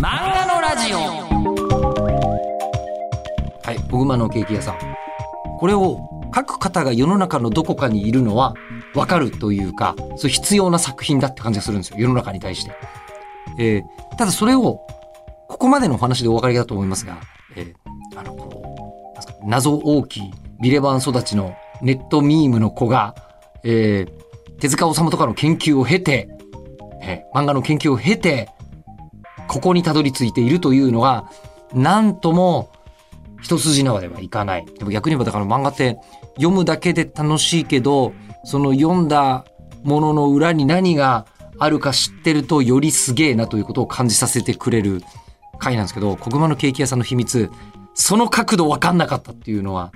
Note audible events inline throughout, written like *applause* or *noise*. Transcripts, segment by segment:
漫画のラジオはい、小熊のケーキ屋さん。これを書く方が世の中のどこかにいるのは分かるというか、そう必要な作品だって感じがするんですよ。世の中に対して。えーただそれを、ここまでのお話でお分かりだと思いますが、えーあの、こう、謎大きいビレバン育ちのネットミームの子が、えー手塚治虫とかの研究を経て、えー漫画の研究を経て、ここにたどり着いているというのが、なんとも一筋縄ではいかない。でも逆に言えばだから漫画って読むだけで楽しいけど、その読んだものの裏に何があるか知ってるとよりすげえなということを感じさせてくれる回なんですけど、小熊のケーキ屋さんの秘密、その角度わかんなかったっていうのは、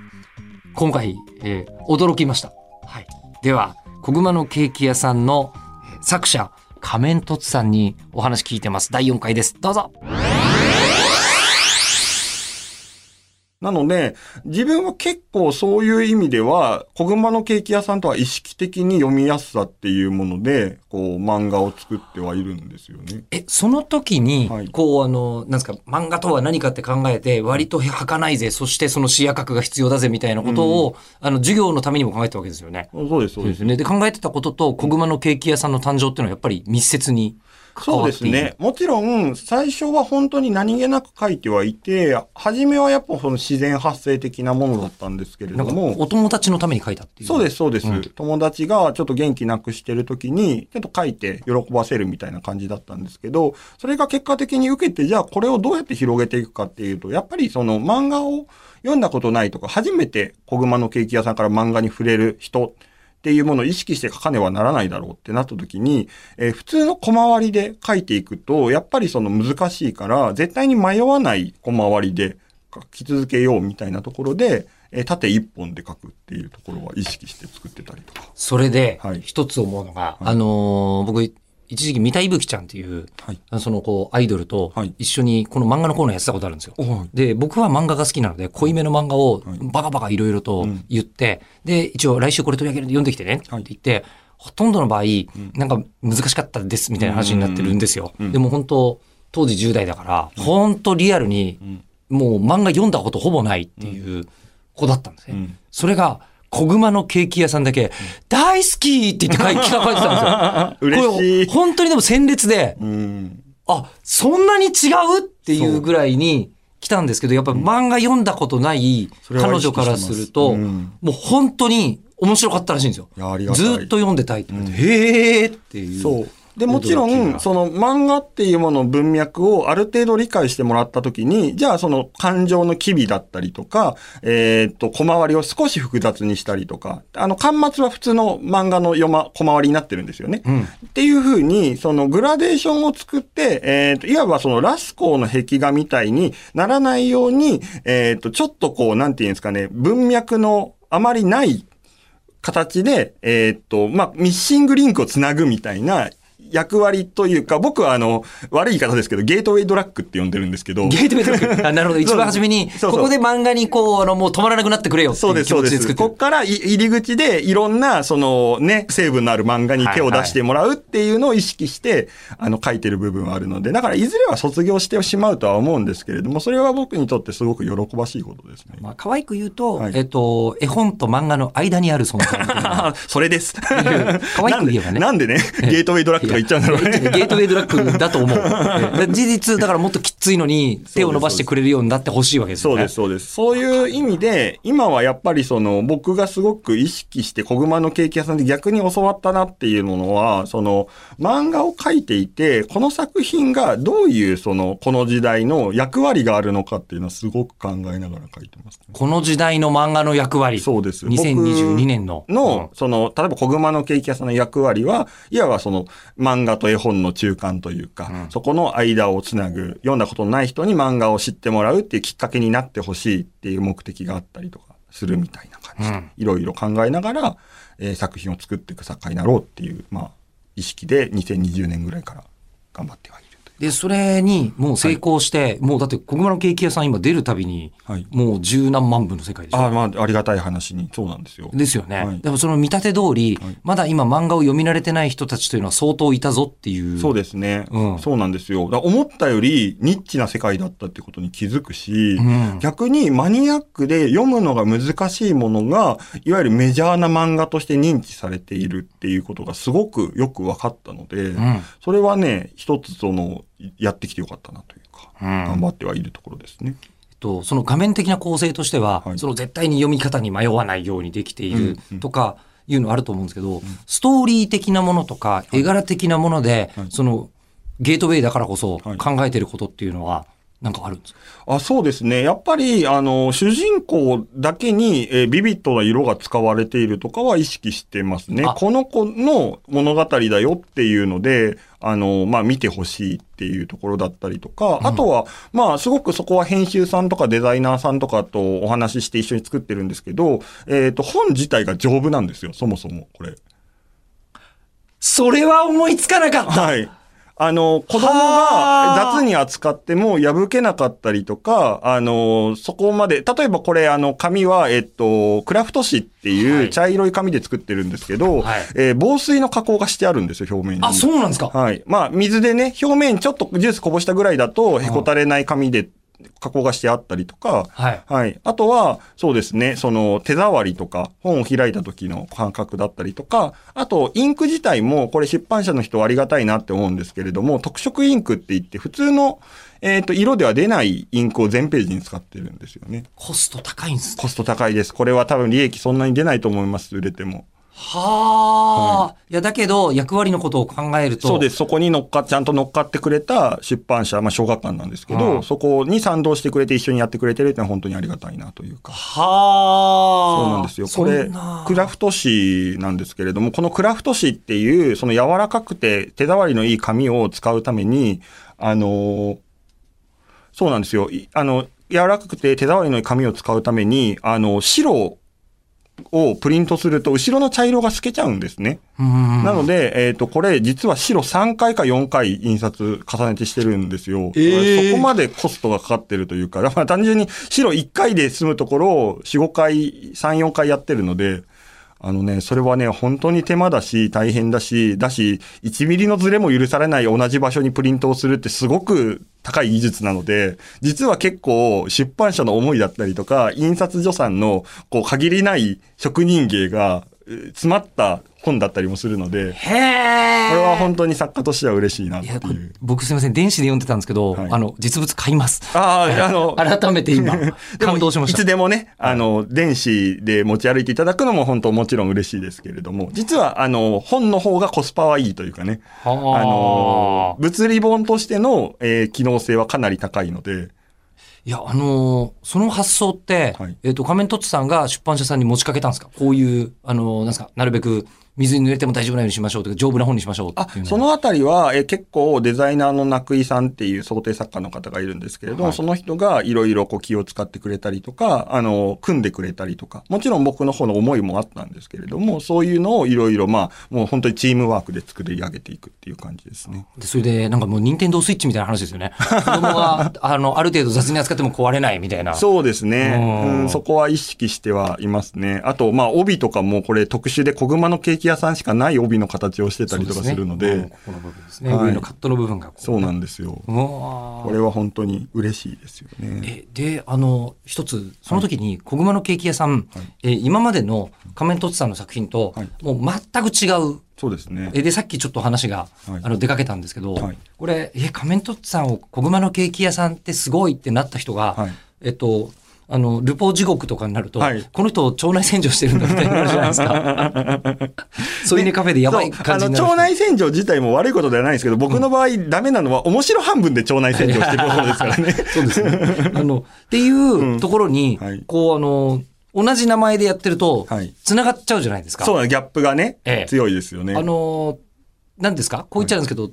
今回、えー驚きました。はい。では、小熊のケーキ屋さんの作者、仮面凸さんにお話聞いてます。第4回です。どうぞ。なので、自分は結構そういう意味では、小熊のケーキ屋さんとは意識的に読みやすさっていうもので、こう漫画を作ってはいるんですよね。え、その時に、はいこう、あの、なんですか、漫画とは何かって考えて、割と儚いぜ、そしてその視野角が必要だぜ、みたいなことを、あの、授業のためにも考えたわけですよね。そうです、そうです。でね。で、考えてたことと、小熊のケーキ屋さんの誕生っていうのは、やっぱり密接に関そう。ですね。もちろん、最初は本当に何気なく書いてはいて、初めはやっぱその自然発生的なものだったんですけれども、お友達のために書いたっていう。そうです、そうです、うん友達がちょっと元気なくしてる時に、ちょっと書いて喜ばせるみたいな感じだったんですけど、それが結果的に受けて、じゃあこれをどうやって広げていくかっていうと、やっぱりその漫画を読んだことないとか、初めて小熊のケーキ屋さんから漫画に触れる人っていうものを意識して書かねばならないだろうってなった時に、えー普通の小回りで書いていくと、やっぱりその難しいから、絶対に迷わない小回りで書き続けようみたいなところで、えー縦一本で書くっていうところは意識して作ってたりとか。それではい、一つ思うのが、いあのー僕、一時期三田いぶきちゃんっていう、はい。そのこうアイドルとはい。一緒にこの漫画のコーナーやってたことあるんですよ。はい。で、僕は漫画が好きなので、濃いめの漫画をはい。バカバカいろいろと言って、で、一応来週これ取り上げるんで読んできてねってはい言って、ほとんどの場合、なんか難しかったですみたいな話になってるんですよ。うん。でも本当、当時10代だから、本当リアルに、もう漫画読んだことほぼないっていう子だったんですね。うん。それが、小熊のケーキ屋さんだけ、大好きって言って書い聞かれてたんですよ。*laughs* 嬉しい本当にでも鮮烈で、うん。あ、そんなに違うっていうぐらいに来たんですけど、やっぱり漫画読んだことない彼女からすると、うんもう本当に面白かったらしいんですよ。ずーっと読んでたいって言って、へーっていう。そう。で、もちろん、その漫画っていうものの文脈をある程度理解してもらったときに、じゃあその感情の機微だったりとか、えーっと、小回りを少し複雑にしたりとか、あの、端末は普通の漫画の読ま、小回りになってるんですよね。うんっていうふうに、そのグラデーションを作って、えーっと、いわばそのラスコーの壁画みたいにならないように、えーっと、ちょっとこう、なんていうんですかね、文脈のあまりない形で、えーっと、まあ、ミッシングリンクをつなぐみたいな役割というか、僕はあの、悪い言い方ですけど、ゲートウェイドラッグって呼んでるんですけど、ゲートウェイドラッグ。あなるほど。*laughs* 一番初めに、そうそうここで漫画にこう、あの、もう止まらなくなってくれよってそうです、いう気そうです。持ちで作ってるこっからい入り口でいろんな、そのね、成分のある漫画に手を出してもらうっていうのを意識して、あの、書いてる部分はあるので、だからいずれは卒業してしまうとは思うんですけれども、それは僕にとってすごく喜ばしいことですね。まあ、可愛く言うと、はいえっと、絵本と漫画の間にある存在 *laughs* それです。可愛く言えばねなんでね、ゲートウェイドラッグと言っちゃうんだろうね。*laughs* ゲートウェイドラッグだと思う。*laughs* え事実、だからもっときついのに手を伸ばしてくれるようになってほしいわけですよね。そうです、そうです。そういう意味で、今はやっぱりその、僕がすごく意識して、小熊のケーキ屋さんで逆に教わったなっていうものは、その、漫画を描いていて、この作品がどういう、その、この時代の役割があるのかっていうのはすごく考えながら描いてます、ね。この時代の漫画の役割。そうです2022年の。の、その、例えば小熊のケーキ屋さんの役割は、いわばその、漫画と絵本の中間というか、そこの間をつなぐ、読んだことのない人に漫画を知ってもらうっていうきっかけになってほしいっていう目的があったりとかするみたいな感じ。で、うん。いろいろ考えながら、えー作品を作っていく作家になろうっていう、まあ、意識で2020年ぐらいから頑張ってはいる。で、それにもう成功して、もうだって小熊のケーキ屋さん今出るたびに、はい。もう十何万部の世界でしょあまあ、ありがたい話に。そうなんですよ。ですよね。はいでもその見立て通り、はいまだ今漫画を読み慣れてない人たちというのは相当いたぞっていう。そうですね。うんそうなんですよ。思ったよりニッチな世界だったってことに気づくし、うん逆にマニアックで読むのが難しいものが、いわゆるメジャーな漫画として認知されているっていうことがすごくよく分かったので、うん。それはね、一つその、やってきてよかったなというか、うん。頑張ってはいるところですね。えっと、その画面的な構成としては、はい。その絶対に読み方に迷わないようにできているうんうん。とかいうのあると思うんですけど、ストーリー的なものとか、絵柄的なもので、はい。そのゲートウェイだからこそはい。考えてることっていうのは、なんかあるんですか、あそうですね。やっぱり、あの、主人公だけに、えービビッドな色が使われているとかは意識してますねあ。この子の物語だよっていうので、あの、まあ、見てほしいっていうところだったりとか、あとは、まあ、すごくそこは編集さんとかデザイナーさんとかとお話しして一緒に作ってるんですけど、えっ、と、本自体が丈夫なんですよ、そもそも、これ。それは思いつかなかったはい。あの、子供はあが雑に扱っても破けなかったりとか、あの、そこまで、例えばこれ、あの、紙は、えっと、クラフト紙ってはいいう茶色い紙で作ってるんですけど、はいえー防水の加工がしてあるんですよ、表面に。あ、そうなんですか、はい。まあ、水でね、表面ちょっとジュースこぼしたぐらいだと、へこたれない紙で加工がしてあったりとか、はい。はい。あとは、そうですね、その手触りとか、本を開いた時の感覚だったりとか、あと、インク自体も、これ出版社の人はありがたいなって思うんですけれども、特色インクって言って、普通の、えっ、と、色では出ないインクを全ページに使ってるんですよね。コスト高いんですねコスト高いです。これは多分利益そんなに出ないと思います、売れても。はあ、い、や、だけど、役割のことを考えると。そうです。そこに乗っか、ちゃんと乗っかってくれた出版社、まあ、小学館なんですけど、うんそこに賛同してくれて一緒にやってくれてるってのは本当にありがたいなというか。はあ。そうなんですよ。これクラフト紙なんですけれども、このクラフト紙っていう、その柔らかくて手触りのいい紙を使うために、あのーそうなんですよ。いあの、柔らかくて手触りのいい紙を使うために、あの、白をプリントすると、後ろの茶色が透けちゃうんですね。うんなので、えっ、と、これ、実は白3回か4回印刷重ねてしてるんですよ。えーそこまでコストがかかってるというか、だから単純に白1回で済むところを4、5回、3、4回やってるので、あのね、それはね、本当に手間だし、大変だし、だし、1ミリのズレも許されない同じ場所にプリントをするってすごく高い技術なので、実は結構出版社の思いだったりとか、印刷所さんのこう限りない職人芸が詰まった本だったりもするので。これは本当に作家としては嬉しいなっていう。僕すみません。電子で読んでたんですけど、はいあの、実物買います。ああ、あの、*laughs* 改めて今、*laughs* 感動しましいつた。でもね、あの、電子で持ち歩いていただくのも本当もちろん嬉しいですけれども、実は、あの、本の方がコスパはいいというかね、ああの、物理本としての、えー機能性はかなり高いので、いや、あのーその発想って、はい。えっ、と、仮面凸さんが出版社さんに持ちかけたんですか？こういう、あのーなんですか、なるべく水に濡れても大丈夫なようにしましょうとか、丈夫な本にしましょうあそのあたりは、えー結構デザイナーの中井さんっていう想定作家の方がいるんですけれども、はいその人がいろいろこう気を使ってくれたりとか、あの、組んでくれたりとか、もちろん僕の方の思いもあったんですけれども、そういうのをいろいろまあ、もう本当にチームワークで作り上げていくっていう感じですね。でそれで、なんかもう、任天堂スイッチみたいな話ですよね。子供が、あの、ある程度雑に扱っても壊れないみたいな。そうですね。うんうん、そこは意識してはいますね。あと、まあ、帯とかもこれ特殊で小熊のケーキ屋さんしかない帯の形をしてたりとかするので、ねうんここの部分ですね。はい。上のカットの部分が。そうなんですよ。これは本当に嬉しいですよね。えであの一つその時に小熊のケーキ屋さん、え今までの仮面凸さんの作品と、はい。もう全く違う。そうですね。えでさっきちょっと話が、はい。あの出かけたんですけど、はい。これえ仮面凸さんを小熊のケーキ屋さんってすごいってなった人が、はい。えっとあのルポ地獄とかになると、はいこの人腸内洗浄してるんだみたいになるじゃないですか。*laughs* そういうねカフェでやばい感じになる腸内洗浄自体も悪いことではないですけど、僕の場合ダメなのは面白半分で腸内洗浄してることですからね。*laughs* そうですね。あの、っていうところに、うんはいこう、あの、同じ名前でやってるとはい、繋がっちゃうじゃないですか。そうなのギャップがね、ええ強いですよね。あの、何ですか？こう言っちゃうんですけど、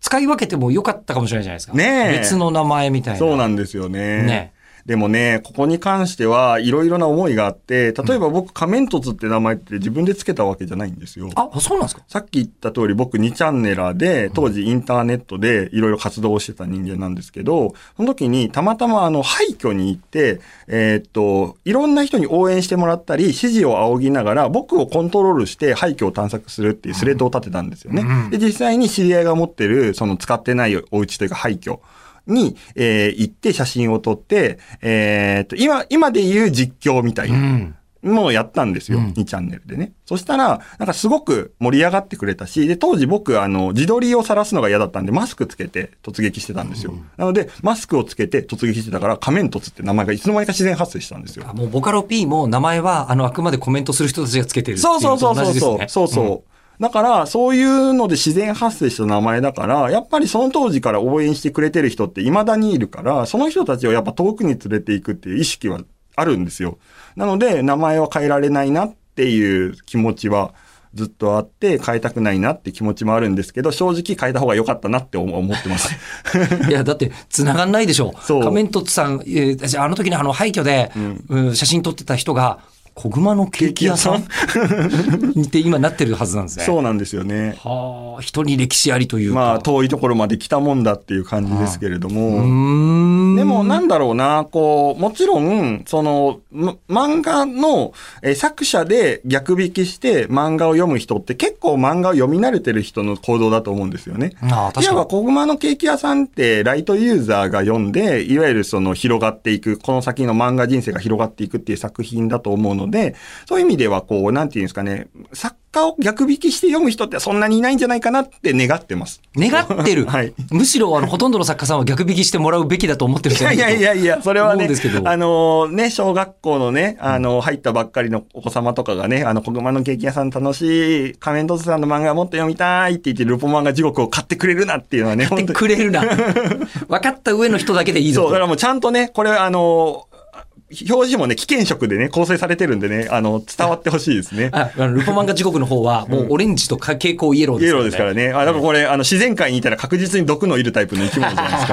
使い分けてもよかったかもしれないじゃないですか。ねえ別の名前みたいな。そうなんですよね。ねでもね、ここに関してはいろいろな思いがあって、例えば僕、仮面凸って名前って自分で付けたわけじゃないんですよ。あ、そうなんですか？さっき言った通り僕2チャンネラーで、当時インターネットでいろいろ活動をしてた人間なんですけど、その時にたまたまあの廃墟に行って、えーっと、いろんな人に応援してもらったり、指示を仰ぎながら僕をコントロールして廃墟を探索するっていうスレッドを立てたんですよね。うんで、実際に知り合いが持ってる、その使ってないお家というか廃墟。に、えー行って写真を撮って、えーっと、今、今で言う実況みたいな。ん。ものをやったんですよ。うん2チャンネルでね。そしたら、なんかすごく盛り上がってくれたし、で、当時僕、あの、自撮りを晒すのが嫌だったんで、マスクつけて突撃してたんですよ。なので、マスクをつけて突撃してたから、仮面凸って名前がいつの間にか自然発生したんですよあ。もうボカロ P も名前は、あの、あくまでコメントする人たちがつけてるそうそうそうそうそう、そうそう。だから、そういうので自然発生した名前だから、やっぱりその当時から応援してくれてる人って未だにいるから、その人たちをやっぱ遠くに連れていくっていう意識はあるんですよ。なので、名前は変えられないなっていう気持ちはずっとあって、変えたくないなって気持ちもあるんですけど、正直変えた方が良かったなって思思ってます。*laughs* いや、だって、繋がんないでしょ。そう仮面凸さん、えあの時にあの廃墟で、うん写真撮ってた人が、小熊のケーキ屋さん？って今なってるはずなんですね。そうなんですよね。はあ、人に歴史ありというか。まあ、遠いところまで来たもんだっていう感じですけれども。うーん。でもなんだろうな、こう、もちろん、その、ま漫画の、えー作者で逆引きして漫画を読む人って結構漫画を読み慣れてる人の行動だと思うんですよね。ああ、確いわば、かに。小熊のケーキ屋さんって、ライトユーザーが読んで、いわゆるその広がっていく、この先の漫画人生が広がっていくっていう作品だと思うので、そういう意味では、こう、なんていうんですかね、作家を逆引きして読む人ってそんなにいないんじゃないかなって願ってます。願ってる？*laughs* はいむしろ、あの、ほとんどの作家さんは逆引きしてもらうべきだと思ってるんじゃないいやいやいやいや、それはねあのね、小学校のね、あの、入ったばっかりのお子様とかがね、あの、小熊のケーキ屋さん楽しい、仮面凸さんの漫画もっと読みたいって言って、ルポ漫画地獄を買ってくれるなっていうのはね、って。くれるな。分かった上の人だけでいいぞそう、だと。からもうちゃんとね、これあの、表示もね、危険色でね、構成されてるんでね、あの、伝わってほしいですね。*laughs* ああのルポ漫画時刻の方は、もうオレンジと蛍光イエローイエですからね。ローですからね。あ、だからこれ、あの、自然界にいたら確実に毒のいるタイプの生き物じゃないです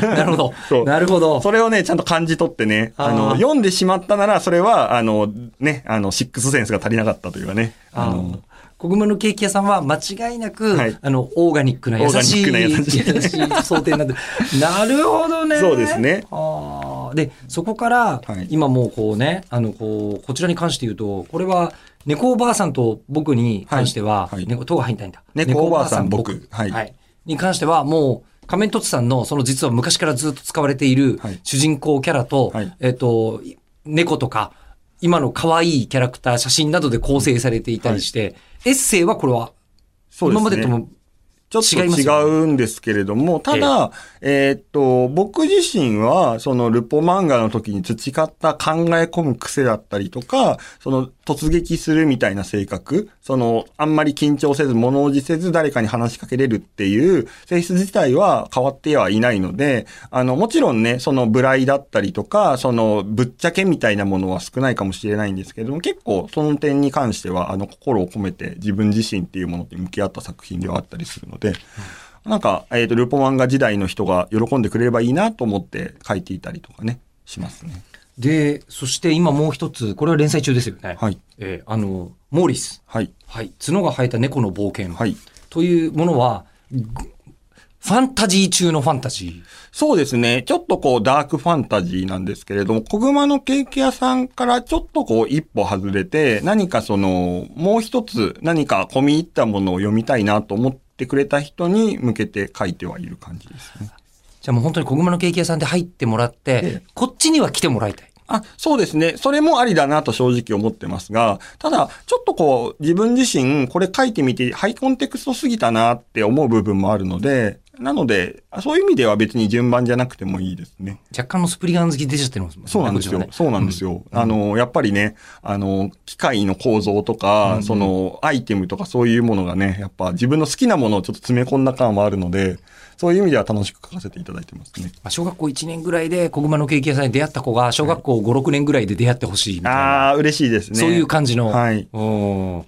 か。*laughs* なるほど *laughs* なるほど。それをね、ちゃんと感じ取ってね、あの、読んでしまったなら、それは、あの、ね、あの、シックスセンスが足りなかったというかね。ああのの、小熊のケーキ屋さんは間違いなく、はいあの、オーガニックな優しい、オーガニックな優しい想定になってる。なるほどね。そうですねあーで、そこから、はい。今もうこうね、あの、こう、こちらに関して言うと、これは、猫おばあさんと僕に関しては、はい。はい猫、とが入んないんだ。猫おばあさん僕。はい。はい。に関しては、もう、仮面凸さんの、その実は昔からずっと使われているはい。主人公キャラと、はい。えっ、と、猫とか、今の可愛いキャラクター、写真などで構成されていたりして、エッセイはこれは、そうですね。今までとも、ちょっと違うんですけれども、ただ、えーっと、僕自身は、そのルポ漫画の時に培った考え込む癖だったりとか、その突撃するみたいな性格、その、あんまり緊張せず、物おじせず、誰かに話しかけれるっていう性質自体は変わってはいないので、あの、もちろんね、そのブライだったりとか、その、ぶっちゃけみたいなものは少ないかもしれないんですけれども、結構その点に関しては、あの、心を込めて自分自身っていうものに向き合った作品ではあったりするので、なんか、えっ、と、ルポ漫画時代の人が喜んでくれればいいなと思って書いていたりとかね、しますね。で、そして今もう一つ、これは連載中ですよね。はい。えーあの、モーリス。はい。はい。角が生えた猫の冒険。はい。というものは、ぐファンタジー中のファンタジー。そうですね。ちょっとこう、ダークファンタジーなんですけれども、小熊のケーキ屋さんからちょっとこう、一歩外れて、何かその、もう一つ、何か込み入ったものを読みたいなと思ってくれた人に向けて書いてはいる感じですね。じゃあもう本当に小熊のケーキ屋さんで入ってもらって、ええこっちには来てもらいたい。あ、そうですね。それもありだなと正直思ってますが、ただ、ちょっとこう、自分自身、これ書いてみて、ハイコンテクストすぎたなって思う部分もあるので、なので、あそういう意味では別に順番じゃなくてもいいですね。若干のスプリガン好き出ちゃってますもんね。そうなんですよ。ねそうなんですよ。あの、やっぱりね、あの、機械の構造とか、その、アイテムとかそういうものがね、やっぱ自分の好きなものをちょっと詰め込んだ感もあるので、そういう意味では楽しく書かせていただいてますね。まあ、小学校1年ぐらいで小熊のケーキ屋さんに出会った子が、小学校5、6年ぐらいで出会ってほしいみたいな。ああ、嬉しいですね。そういう感じの。はい。うん。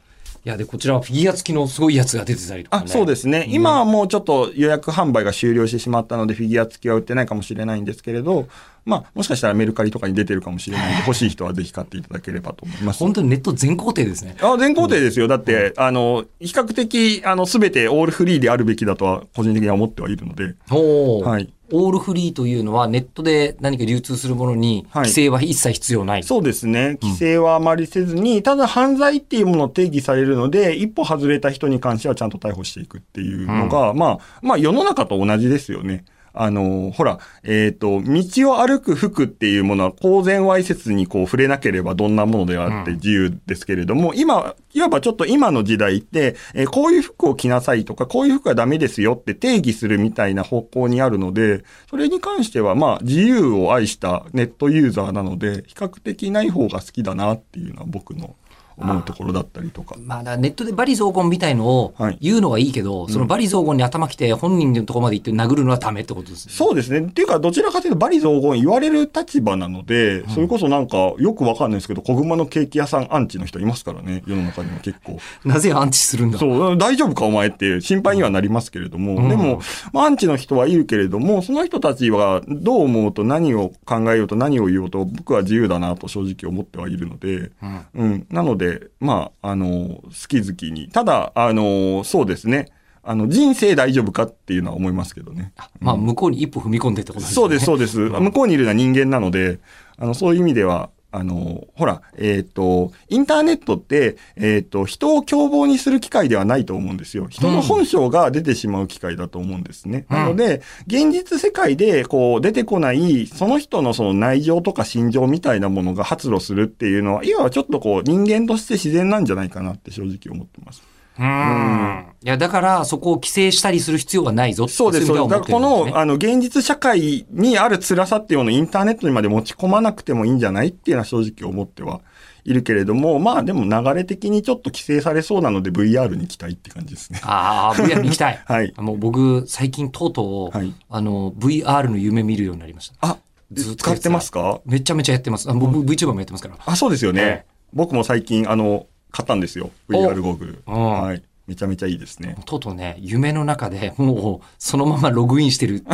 いや、で、こちらはフィギュア付きのすごいやつが出てたりとか、ね。あ、そうですね。今はもうちょっと予約販売が終了してしまったので、フィギュア付きは売ってないかもしれないんですけれど、まあ、もしかしたらメルカリとかに出てるかもしれないんで、欲しい人はぜひ買っていただければと思います。本当にネット全工程ですね。あ全工程ですよ。だって、あの、比較的、あの、すべてオールフリーであるべきだとは、個人的には思ってはいるので。おーはい。オールフリーというのはネットで何か流通するものにはい規制は一切必要ない。そうですね。規制はあまりせずに、ただ犯罪っていうものを定義されるので、一歩外れた人に関してはちゃんと逮捕していくっていうのが、まあ、まあ世の中と同じですよね。あの、ほら、えっ、と、道を歩く服っていうものは公然わいせつにこう触れなければどんなものであって自由ですけれども、今、いわばちょっと今の時代って、えーこういう服を着なさいとか、こういう服はダメですよって定義するみたいな方向にあるので、それに関してはまあ自由を愛したネットユーザーなので、比較的ない方が好きだなっていうのは僕の思うところだったりとか。まあ、ネットでバリ雑言みたいのをはい言うのはいいけど、そのバリ雑言に頭きて本人のところまで行って殴るのはダメってことですね。そうですね。っていうか、どちらかというと、バリ雑言言われる立場なので、それこそなんか、よくわかんないですけど、小熊のケーキ屋さんアンチの人いますからね、世の中には結構。*laughs* なぜアンチするんだそう、大丈夫かお前って心配にはなりますけれども、うんでも、まあアンチの人はいるけれども、その人たちはどう思うと何を考えようと何を言おうと、僕は自由だなと正直思ってはいるので、うんうん。なので、まあ、あの、好き好きに。ただ、あの、そうですね。あの、人生大丈夫かっていうのは思いますけどね。まあ、向こうに一歩踏み込んでってことですね。そうです、そうです。*laughs* 向こうにいるのは人間なので、あの、そういう意味では、あの、ほら、えっ、と、インターネットって、えっ、と、人を凶暴にする機会ではないと思うんですよ。人の本性が出てしまう機会だと思うんですね。うんなので、現実世界で、こう、出てこない、その人のその内情とか心情みたいなものが発露するっていうのは、いわばちょっとこう、人間として自然なんじゃないかなって正直思ってます。うん。いや、だから、そこを規制したりする必要はないぞってそうです、そうです。だからこの、ああの、現実社会にある辛さっていうのをインターネットにまで持ち込まなくてもいいんじゃないっていうのは正直思ってはいるけれども、まあでも流れ的にちょっと規制されそうなので VR に期待って感じですね。あー、VR に行きたい。*laughs* はい。もう僕、最近とうとう、はいあの、VR の夢見るようになりました。あ、ずっと使ってますか？めちゃめちゃやってます。あ僕、VTuber もやってますから。あ、そうですよね。ええ僕も最近、あの、買ったんですよ。VR ゴーグル。うんはい。めちゃめちゃいいですね。とうとうね、夢の中でもう、そのままログインしてる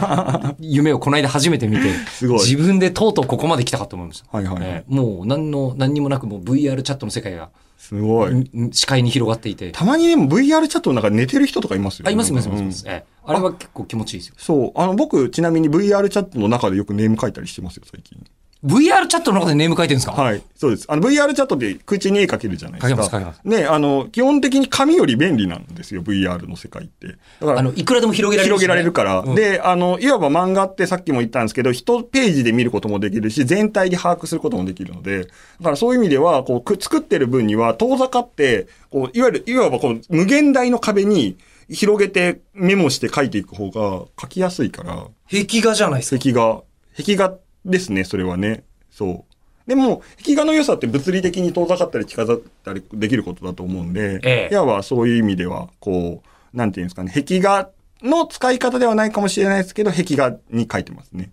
*laughs* 夢をこの間初めて見て、すごい自分でとうとうここまで来たかと思いました。はいはいはいええもう、何の、何にもなくもう VR チャットの世界が、すごい。ん視界に広がっていて。たまにでも VR チャットの中で寝てる人とかいますよね。あ、いますいますいますいうんます。ええあれは結構気持ちいいですよ。そう。あの、僕、ちなみに VR チャットの中でよくネーム書いたりしてますよ、最近。VR チャットの中でネーム書いてるんですか？はい。そうです。あの、VR チャットで口に絵描けるじゃないですか。描けます描けますね、あの、基本的に紙より便利なんですよ、VR の世界って。だからあの、いくらでも広げられるしね、広げられるから。うんで、あの、いわば漫画ってさっきも言ったんですけど、一ページで見ることもできるし、全体で把握することもできるので、だからそういう意味では、こう、く作ってる分には、遠ざかって、こう、いわゆる、いわばこう、無限大の壁に広げてメモして書いていく方が書きやすいから、壁画じゃないですか？壁画。壁画ですね、それはね。そう。でも、壁画の良さって物理的に遠ざかったり近づったりできることだと思うんで、ええいわばそういう意味では、こう、なんていうんですかね、壁画の使い方ではないかもしれないですけど、壁画に書いてますね。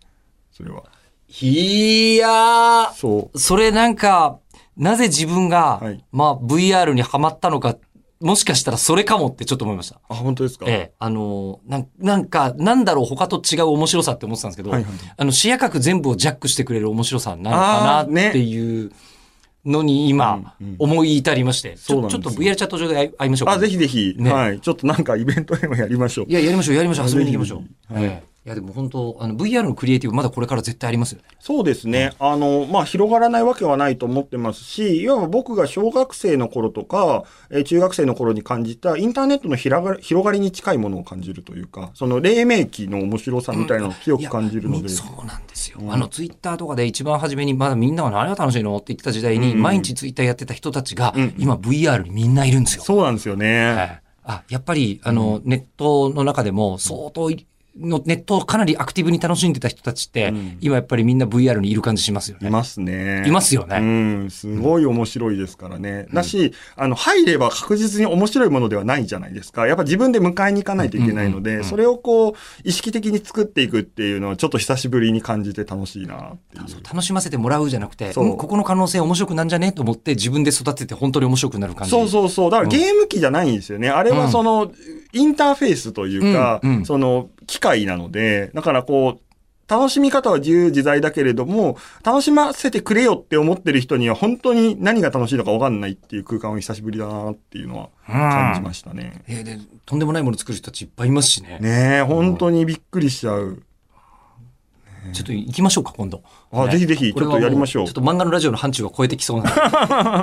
それは。いやー、そう。それなんか、なぜ自分が、はいまあ VR にはまったのか、もしかしたらそれかもってちょっと思いました。あ、本当ですか？ええ、あのーなん、なんか、なんだろう、他と違う面白さって思ってたんですけど、はいはいあの、視野角全部をジャックしてくれる面白さなのかなっていうのに今、うんうん。思い至りまして、ちょちょっとそうなんですよ。VR チャット上で会いましょうか。あ、ぜひぜひ、ね。はい。ちょっとなんかイベントでもやりましょう。いや、やりましょう、やりましょう、あ遊びに行きましょう。はいええいや、でも本当、あの、VR のクリエイティブまだこれから絶対ありますよね。そうですね。あの、まあ、広がらないわけはないと思ってますし、いわば僕が小学生の頃とか、えー中学生の頃に感じたインターネットの広が広がりに近いものを感じるというか、その黎明期の面白さみたいなのを強く感じるので。いやそうなんですよ。あの、ツイッターとかで一番初めに、まだみんなは何が楽しいのって言ってた時代に、うん毎日ツイッターやってた人たちが、うん今 VR にみんないるんですよ。そうなんですよね。はいあ、やっぱり、あの、ネットの中でも相当いの、ネットをかなりアクティブに楽しんでた人たちって、うん今やっぱりみんな VR にいる感じしますよね。いますね。いますよねうん、すごい面白いですからね。だし、あの、入れば確実に面白いものではないじゃないですか。やっぱ自分で迎えに行かないといけないので、うんうんうんそれをこう、意識的に作っていくっていうのは、ちょっと久しぶりに感じて楽しいな。楽しませてもらうじゃなくて、ここの可能性面白くなんじゃね？と思って自分で育てて本当に面白くなる感じ。そうそうそう。だからゲーム機じゃないんですよね。あれはその、インターフェースというか、うんうんその、機械なので、だからこう、楽しみ方は自由自在だけれども、楽しませてくれよって思ってる人には本当に何が楽しいのか分かんないっていう空間は久しぶりだなっていうのは感じましたね。えーで、とんでもないもの作る人たちいっぱいいますしね。ねえ、本当にびっくりしちゃう。ちょっと行きましょうか、今度。あ、ねぜひぜひ、ちょっとやりましょうちょっ。と漫画のラジオの範疇が超えてきそうな。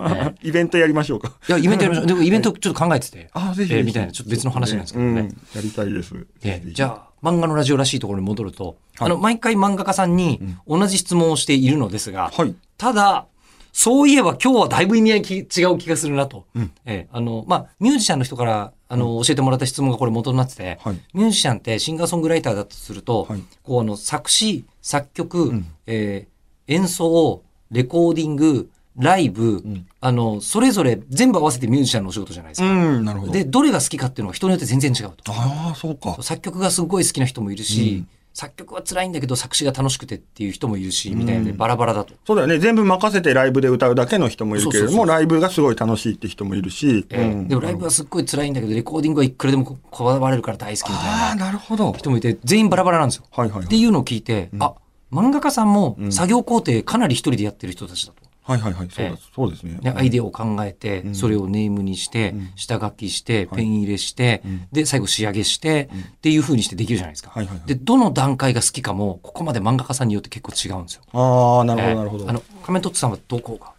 ね *laughs* イベントやりましょうか。いや、イベントやりましょう。でもイベントちょっと考えてて。あ、ぜひぜひ。えーみたいな、ちょっと別の話なんですけどね。うん、やりたいです。えーじゃあ、漫画のラジオらしいところに戻ると、はいあの、毎回漫画家さんに同じ質問をしているのですが、はい。ただ、そういえば今日はだいぶ意味合いき違う気がするなと。うんえーあの、まあ、ミュージシャンの人から、あの、教えてもらった質問がこれ元になってて、はい。ミュージシャンってシンガーソングライターだとすると、はいこうあの作詞、作曲、んえー演奏、レコーディング、ライブ、んあの、それぞれ全部合わせてミュージシャンのお仕事じゃないですか。うん、なるほど。で、どれが好きかっていうのは人によって全然違うと。ああ、そうか。作曲がすごい好きな人もいるし、うん作曲は辛いんだけど作詞が楽しくてっていう人もいるし、みたいなでバラバラだと。そうだよね。全部任せてライブで歌うだけの人もいるけれども、ライブがすごい楽しいって人もいるし。えーうんでもライブはすっごい辛いんだけど、レコーディングはいくらでもこわれるから大好きみあたいあ、ななるほど。人もいて、全員バラバラなんですよ。はいはいはい。っていうのを聞いて、あ、漫画家さんもん作業工程かなり一人でやってる人たちだと。はいはいはい。そうええです。そうですね。でアイデアを考えて、それをネームにして、下書きして、ペン入れして、で、最後仕上げして、っていう風にしてできるじゃないですか。はいはいはいで、どの段階が好きかも、ここまで漫画家さんによって結構違うんですよ。ああ、なるほええどなるほどあ。の、仮面トッツさんはどこが？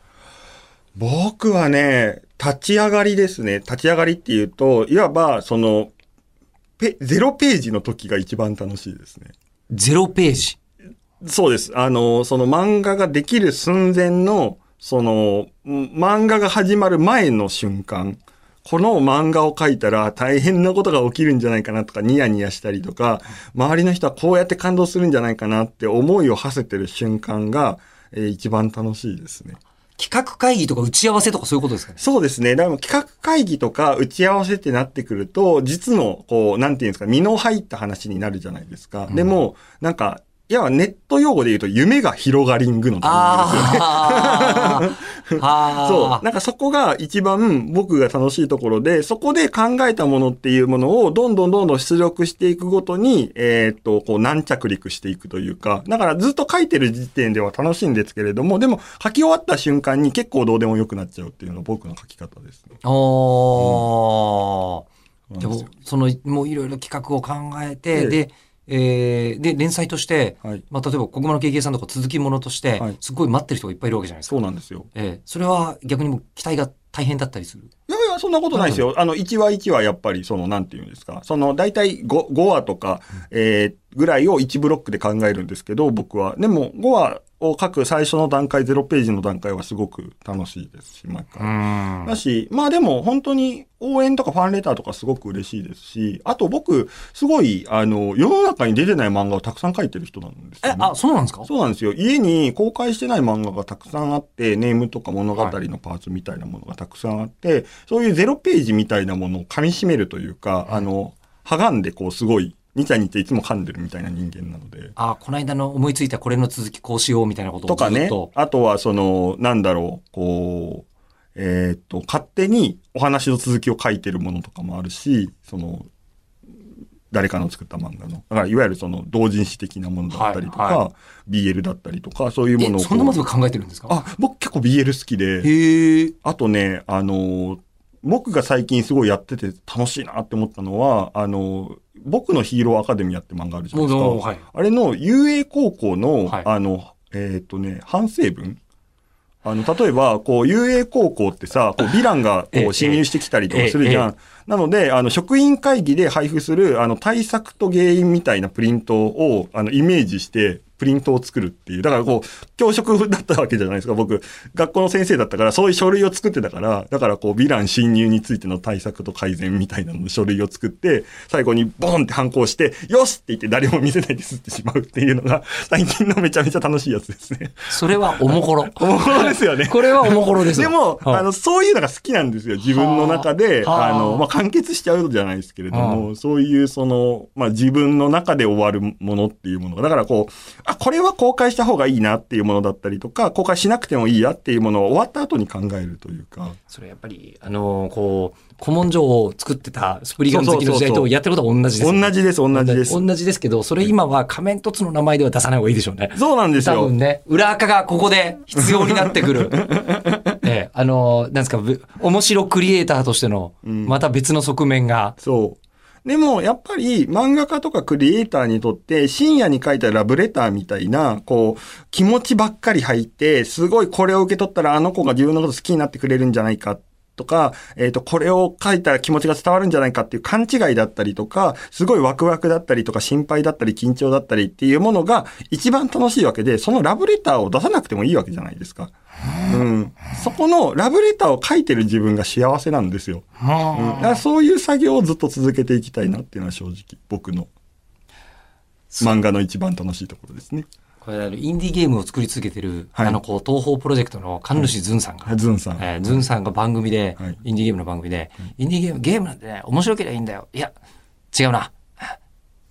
僕はね、立ち上がりですね。立ち上がりっていうと、いわば、その、ペ、ゼロページの時が一番楽しいですね。ゼロページ。そうです。あの、その漫画ができる寸前の、その、ん漫画が始まる前の瞬間。この漫画を描いたら大変なことが起きるんじゃないかなとかニヤニヤしたりとか、周りの人はこうやって感動するんじゃないかなって思いを馳せてる瞬間が、えー一番楽しいですね。企画会議とか打ち合わせとかそういうことですかね？そうですね。だから企画会議とか打ち合わせってなってくると、実の、こう、なんていうんですか、身の入った話になるじゃないですか。でも、なんか、いや、ネット用語で言うと、夢が広がりんぐのタイミングですよね。*laughs* そう。なんかそこが一番僕が楽しいところで、そこで考えたものっていうものをどんどんどんどん出力していくごとに、えーっと、こう軟着陸していくというか、だからずっと書いてる時点では楽しいんですけれども、でも書き終わった瞬間に結構どうでもよくなっちゃうっていうのが僕の書き方ですね。おー。でも、その、もういろいろ企画を考えて、ええで、えーで、連載として、はいまあ、例えば、国語の経験さんとか続きものとして、はいすごい待ってる人がいっぱいいるわけじゃないですか。そうなんですよ。ええそれは逆にもう期待が大変だったりする？いやいや、そんなことないですよ。あの、1話1話やっぱり、その、なんていうんですか。その、大体 5, 5話とか、えーぐらいを1ブロックで考えるんですけど、僕は。でも、5話を書く最初の段階、0ページの段階はすごく楽しいですし、毎回。んだし、まあでも本当に応援とかファンレターとかすごく嬉しいですし、あと僕、すごい、あの、世の中に出てない漫画をたくさん書いてる人なんですよ、ね。、えあ、そうなんですか？そうなんですよ。家に公開してない漫画がたくさんあって、ネームとか物語のパーツみたいなものがたくさんあって、そういうゼロページみたいなものを噛み締めるというか、あの、はがんでこうすごい、にちゃにちゃいつも噛んでるみたいな人間なので。あ、この間の思いついたこれの続きこうしようみたいなことをとかね。あとはその、なんだろう、こう、えーっと、勝手にお話の続きを書いてるものとかもあるし、その、誰かの作った漫画の。だから、いわゆるその、同人誌的なものだったりとか、はいは BL だったりとか、そういうものをそんなこと考えてるんですか？あ、僕結構 BL 好きで、へえ。あとね、あの、僕が最近すごいやってて楽しいなって思ったのは、あの、僕のヒーローアカデミアって漫画あるじゃないですか。はい。あれの遊泳高校の、はいあの、えっ、とね、反省文？あの、例えば、こう、遊泳高校ってさ、こう、ヴィランが、ええこう、侵入してきたりとかするじゃん。えなので、あの、職員会議で配布する、あの、対策と原因みたいなプリントを、あの、イメージして、プリントを作るっていう。だからこう、教職だったわけじゃないですか。僕、学校の先生だったから、そういう書類を作ってたから、だからこう、ヴィラン侵入についての対策と改善みたいなの書類を作って、最後にボンって反抗して、よしって言って誰も見せないで吸ってしまうっていうのが、最近のめちゃめちゃ楽しいやつですね。それはおもころ。おもろですよね。これはおもころですわでも、はいあの、そういうのが好きなんですよ。自分の中で、はああの、まあ、完結しちゃうじゃないですけれどはも、そういう、その、まあ、自分の中で終わるものっていうものが、だからこう、あ、これは公開した方がいいなっていうものだったりとか、公開しなくてもいいやっていうものを終わった後に考えるというか。それやっぱり、あのーこう、古文書を作ってたスプリガン好きの時代とやってることは同じですよね、同じです、同じです。同じですけど、それ今は仮面凸の名前では出さない方がいいでしょうね。そうなんですよ多分。ね、裏垢がここで必要になってくる。*laughs* ええ、あの、なんですか、ぶ面白クリエイターとしての、んまた別の側面が、そう。でも、やっぱり漫画家とかクリエイターにとって深夜に書いたラブレターみたいな、こう、気持ちばっかり入って、すごいこれを受け取ったらあの子が自分のこと好きになってくれるんじゃないかとか、えっ、と、これを書いたら気持ちが伝わるんじゃないかっていう勘違いだったりとか、すごいワクワクだったりとか心配だったり緊張だったりっていうものが一番楽しいわけで、そのラブレターを出さなくてもいいわけじゃないですか。うん。そこのラブレターを書いてる自分が幸せなんですよ。うん、だからそういう作業をずっと続けていきたいなっていうのは正直僕の漫画の一番楽しいところですね。これあのインディーゲームを作り続けてる、はいあのこう東宝プロジェクトの神主ズンさんが、はいズンさん。えーズンさんが番組で、はいインディーゲームの番組で、インディーゲーム、ゲームなんてね、面白ければいいんだよ。いや、違うな。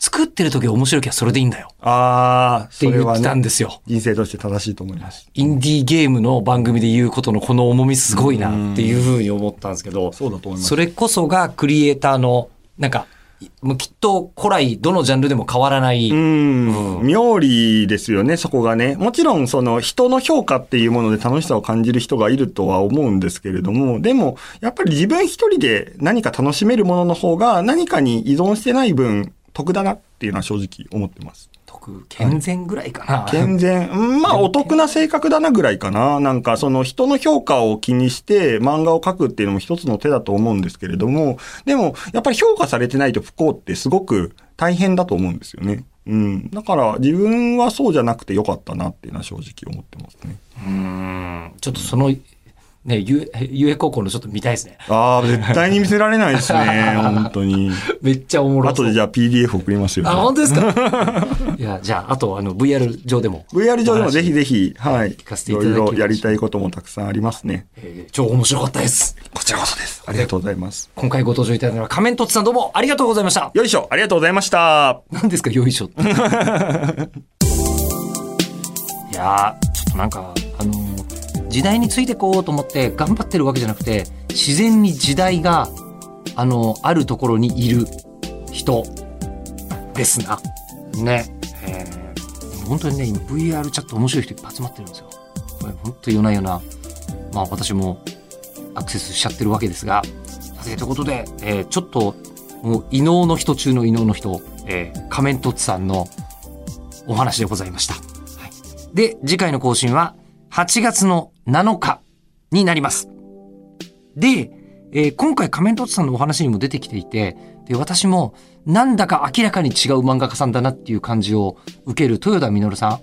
作ってる時面白きゃそれでいいんだよ。ああ、って言ったんですよ。人生として正しいと思います。インディーゲームの番組で言うことのこの重みすごいなっていうふうに思ったんですけど、そうだと思います。それこそがクリエイターの、なんか、もうきっと古来どのジャンルでも変わらない、うん、うん妙理ですよね、そこがね。もちろん、その人の評価っていうもので楽しさを感じる人がいるとは思うんですけれども、でも、やっぱり自分一人で何か楽しめるものの方が何かに依存してない分、得だなっていうのは正直思ってます。得、健全ぐらいかな。健全。うんまあ、お得な性格だなぐらいかな。なんか、その人の評価を気にして漫画を描くっていうのも一つの手だと思うんですけれども、でも、やっぱり評価されてないと不幸ってすごく大変だと思うんですよね。うん。だから、自分はそうじゃなくてよかったなっていうのは正直思ってますね。うーん。ちょっとその、ね、ゆえ、ゆえ高校のちょっと見たいですね。ああ、絶対に見せられないですね。*laughs* 本当に。めっちゃおもろそう。後でじゃあ PDF 送りますよ。あ、本当ですか？*laughs* いや、じゃあ、あと、あの、VR 上でも。VR 上でもぜひぜひ、はい。聞かせていろいいただきましょうろやりたいこともたくさんありますね。えー超面白かったです。こちらこそです。ありがとうございます。今回ご登場いただいたのは仮面凸さんどうもありがとうございました。よいしょありがとうございました。何ですか、よいしょって。*laughs* いやー、ちょっとなんか、あのー時代についてこうと思って頑張ってるわけじゃなくて、自然に時代が、あのあるところにいる人ですな。ね。え本当にね、今 VR チャット面白い人いっぱい集まってるんですよ。これ本当夜な夜な、まあ私もアクセスしちゃってるわけですが、さて、ということで、えーちょっと、もう、異能の人中の異能の人、えー仮面凸さんのお話でございました。はい。で、次回の更新は8月の7日になります。で、えー今回仮面凸さんのお話にも出てきていて、で、私もなんだか明らかに違う漫画家さんだなっていう感じを受ける豊田実さん。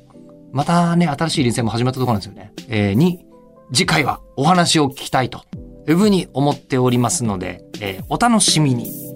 またね、新しい連載も始まったところなんですよね。えーに、次回はお話を聞きたいというふうに思っておりますので、えーお楽しみに。